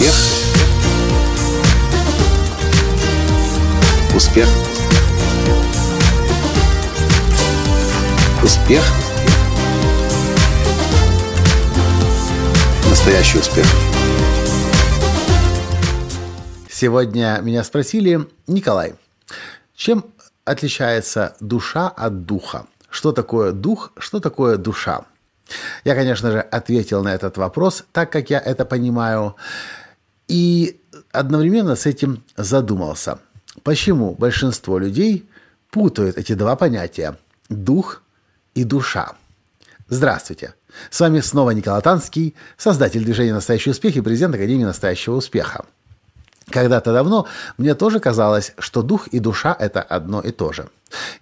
Успех. Успех. Успех. Настоящий успех. Сегодня меня спросили, Николай, чем отличается душа от духа? Что такое дух, что такое душа? Я, конечно же, ответил на этот вопрос так, как я это понимаю, и одновременно с этим задумался, почему большинство людей путают эти два понятия – дух и душа. Здравствуйте! С вами снова Николай Танский, создатель движения «Настоящий успех» и президент Академии «Настоящего успеха». Когда-то давно мне тоже казалось, что дух и душа – это одно и то же.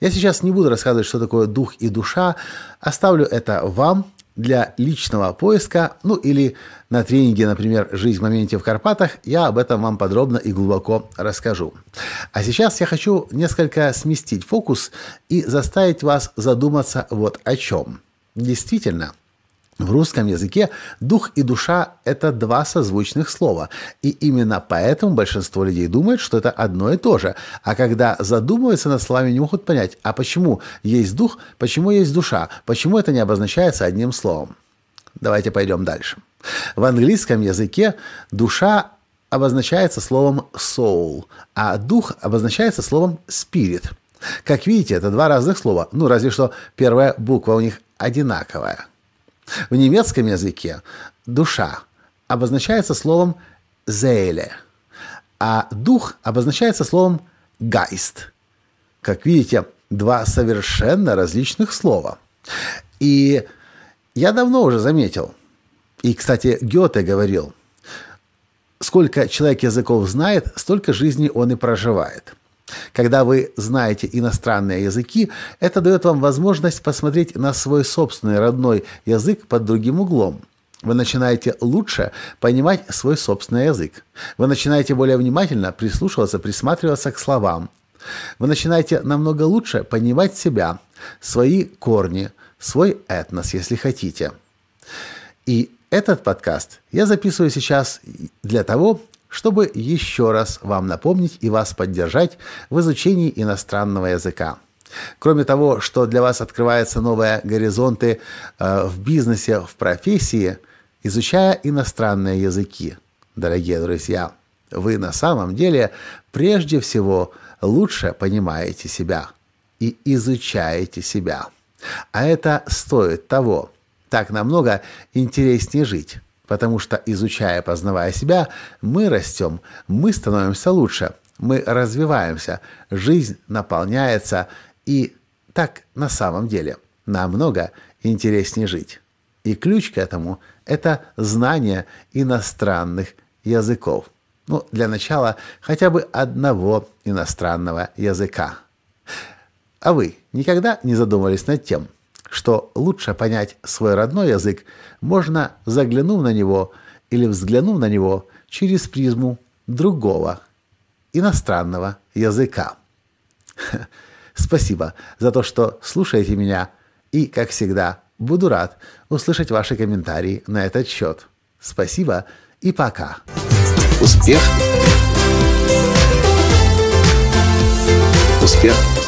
Я сейчас не буду рассказывать, что такое дух и душа, оставлю это вам для личного поиска, ну или на тренинге, например, «Жизнь в моменте в Карпатах», я об этом вам подробно и глубоко расскажу. А сейчас я хочу несколько сместить фокус и заставить вас задуматься вот о чем. Действительно, в русском языке дух и душа – это два созвучных слова, и именно поэтому большинство людей думает, что это одно и то же, а когда задумываются над словами, не могут понять, а почему есть дух, почему есть душа, почему это не обозначается одним словом. Давайте пойдем дальше. В английском языке душа обозначается словом soul, а дух обозначается словом spirit. Как видите, это два разных слова, ну разве что первая буква у них одинаковая – в немецком языке душа обозначается словом «зейле», а дух обозначается словом «гайст». Как видите, два совершенно различных слова. И я давно уже заметил, и, кстати, Гёте говорил, сколько человек языков знает, столько жизни он и проживает. Когда вы знаете иностранные языки, это дает вам возможность посмотреть на свой собственный родной язык под другим углом. Вы начинаете лучше понимать свой собственный язык. Вы начинаете более внимательно прислушиваться, присматриваться к словам. Вы начинаете намного лучше понимать себя, свои корни, свой этнос, если хотите. И этот подкаст я записываю сейчас для того, чтобы еще раз вам напомнить и вас поддержать в изучении иностранного языка. Кроме того, что для вас открываются новые горизонты э, в бизнесе, в профессии, изучая иностранные языки, дорогие друзья, вы на самом деле прежде всего лучше понимаете себя и изучаете себя. А это стоит того. Так намного интереснее жить. Потому что, изучая, познавая себя, мы растем, мы становимся лучше, мы развиваемся, жизнь наполняется, и так на самом деле намного интереснее жить. И ключ к этому – это знание иностранных языков. Ну, для начала хотя бы одного иностранного языка. А вы никогда не задумывались над тем – что лучше понять свой родной язык можно, заглянув на него или взглянув на него через призму другого, иностранного языка. Спасибо за то, что слушаете меня, и, как всегда, буду рад услышать ваши комментарии на этот счет. Спасибо и пока. Успех! Успех!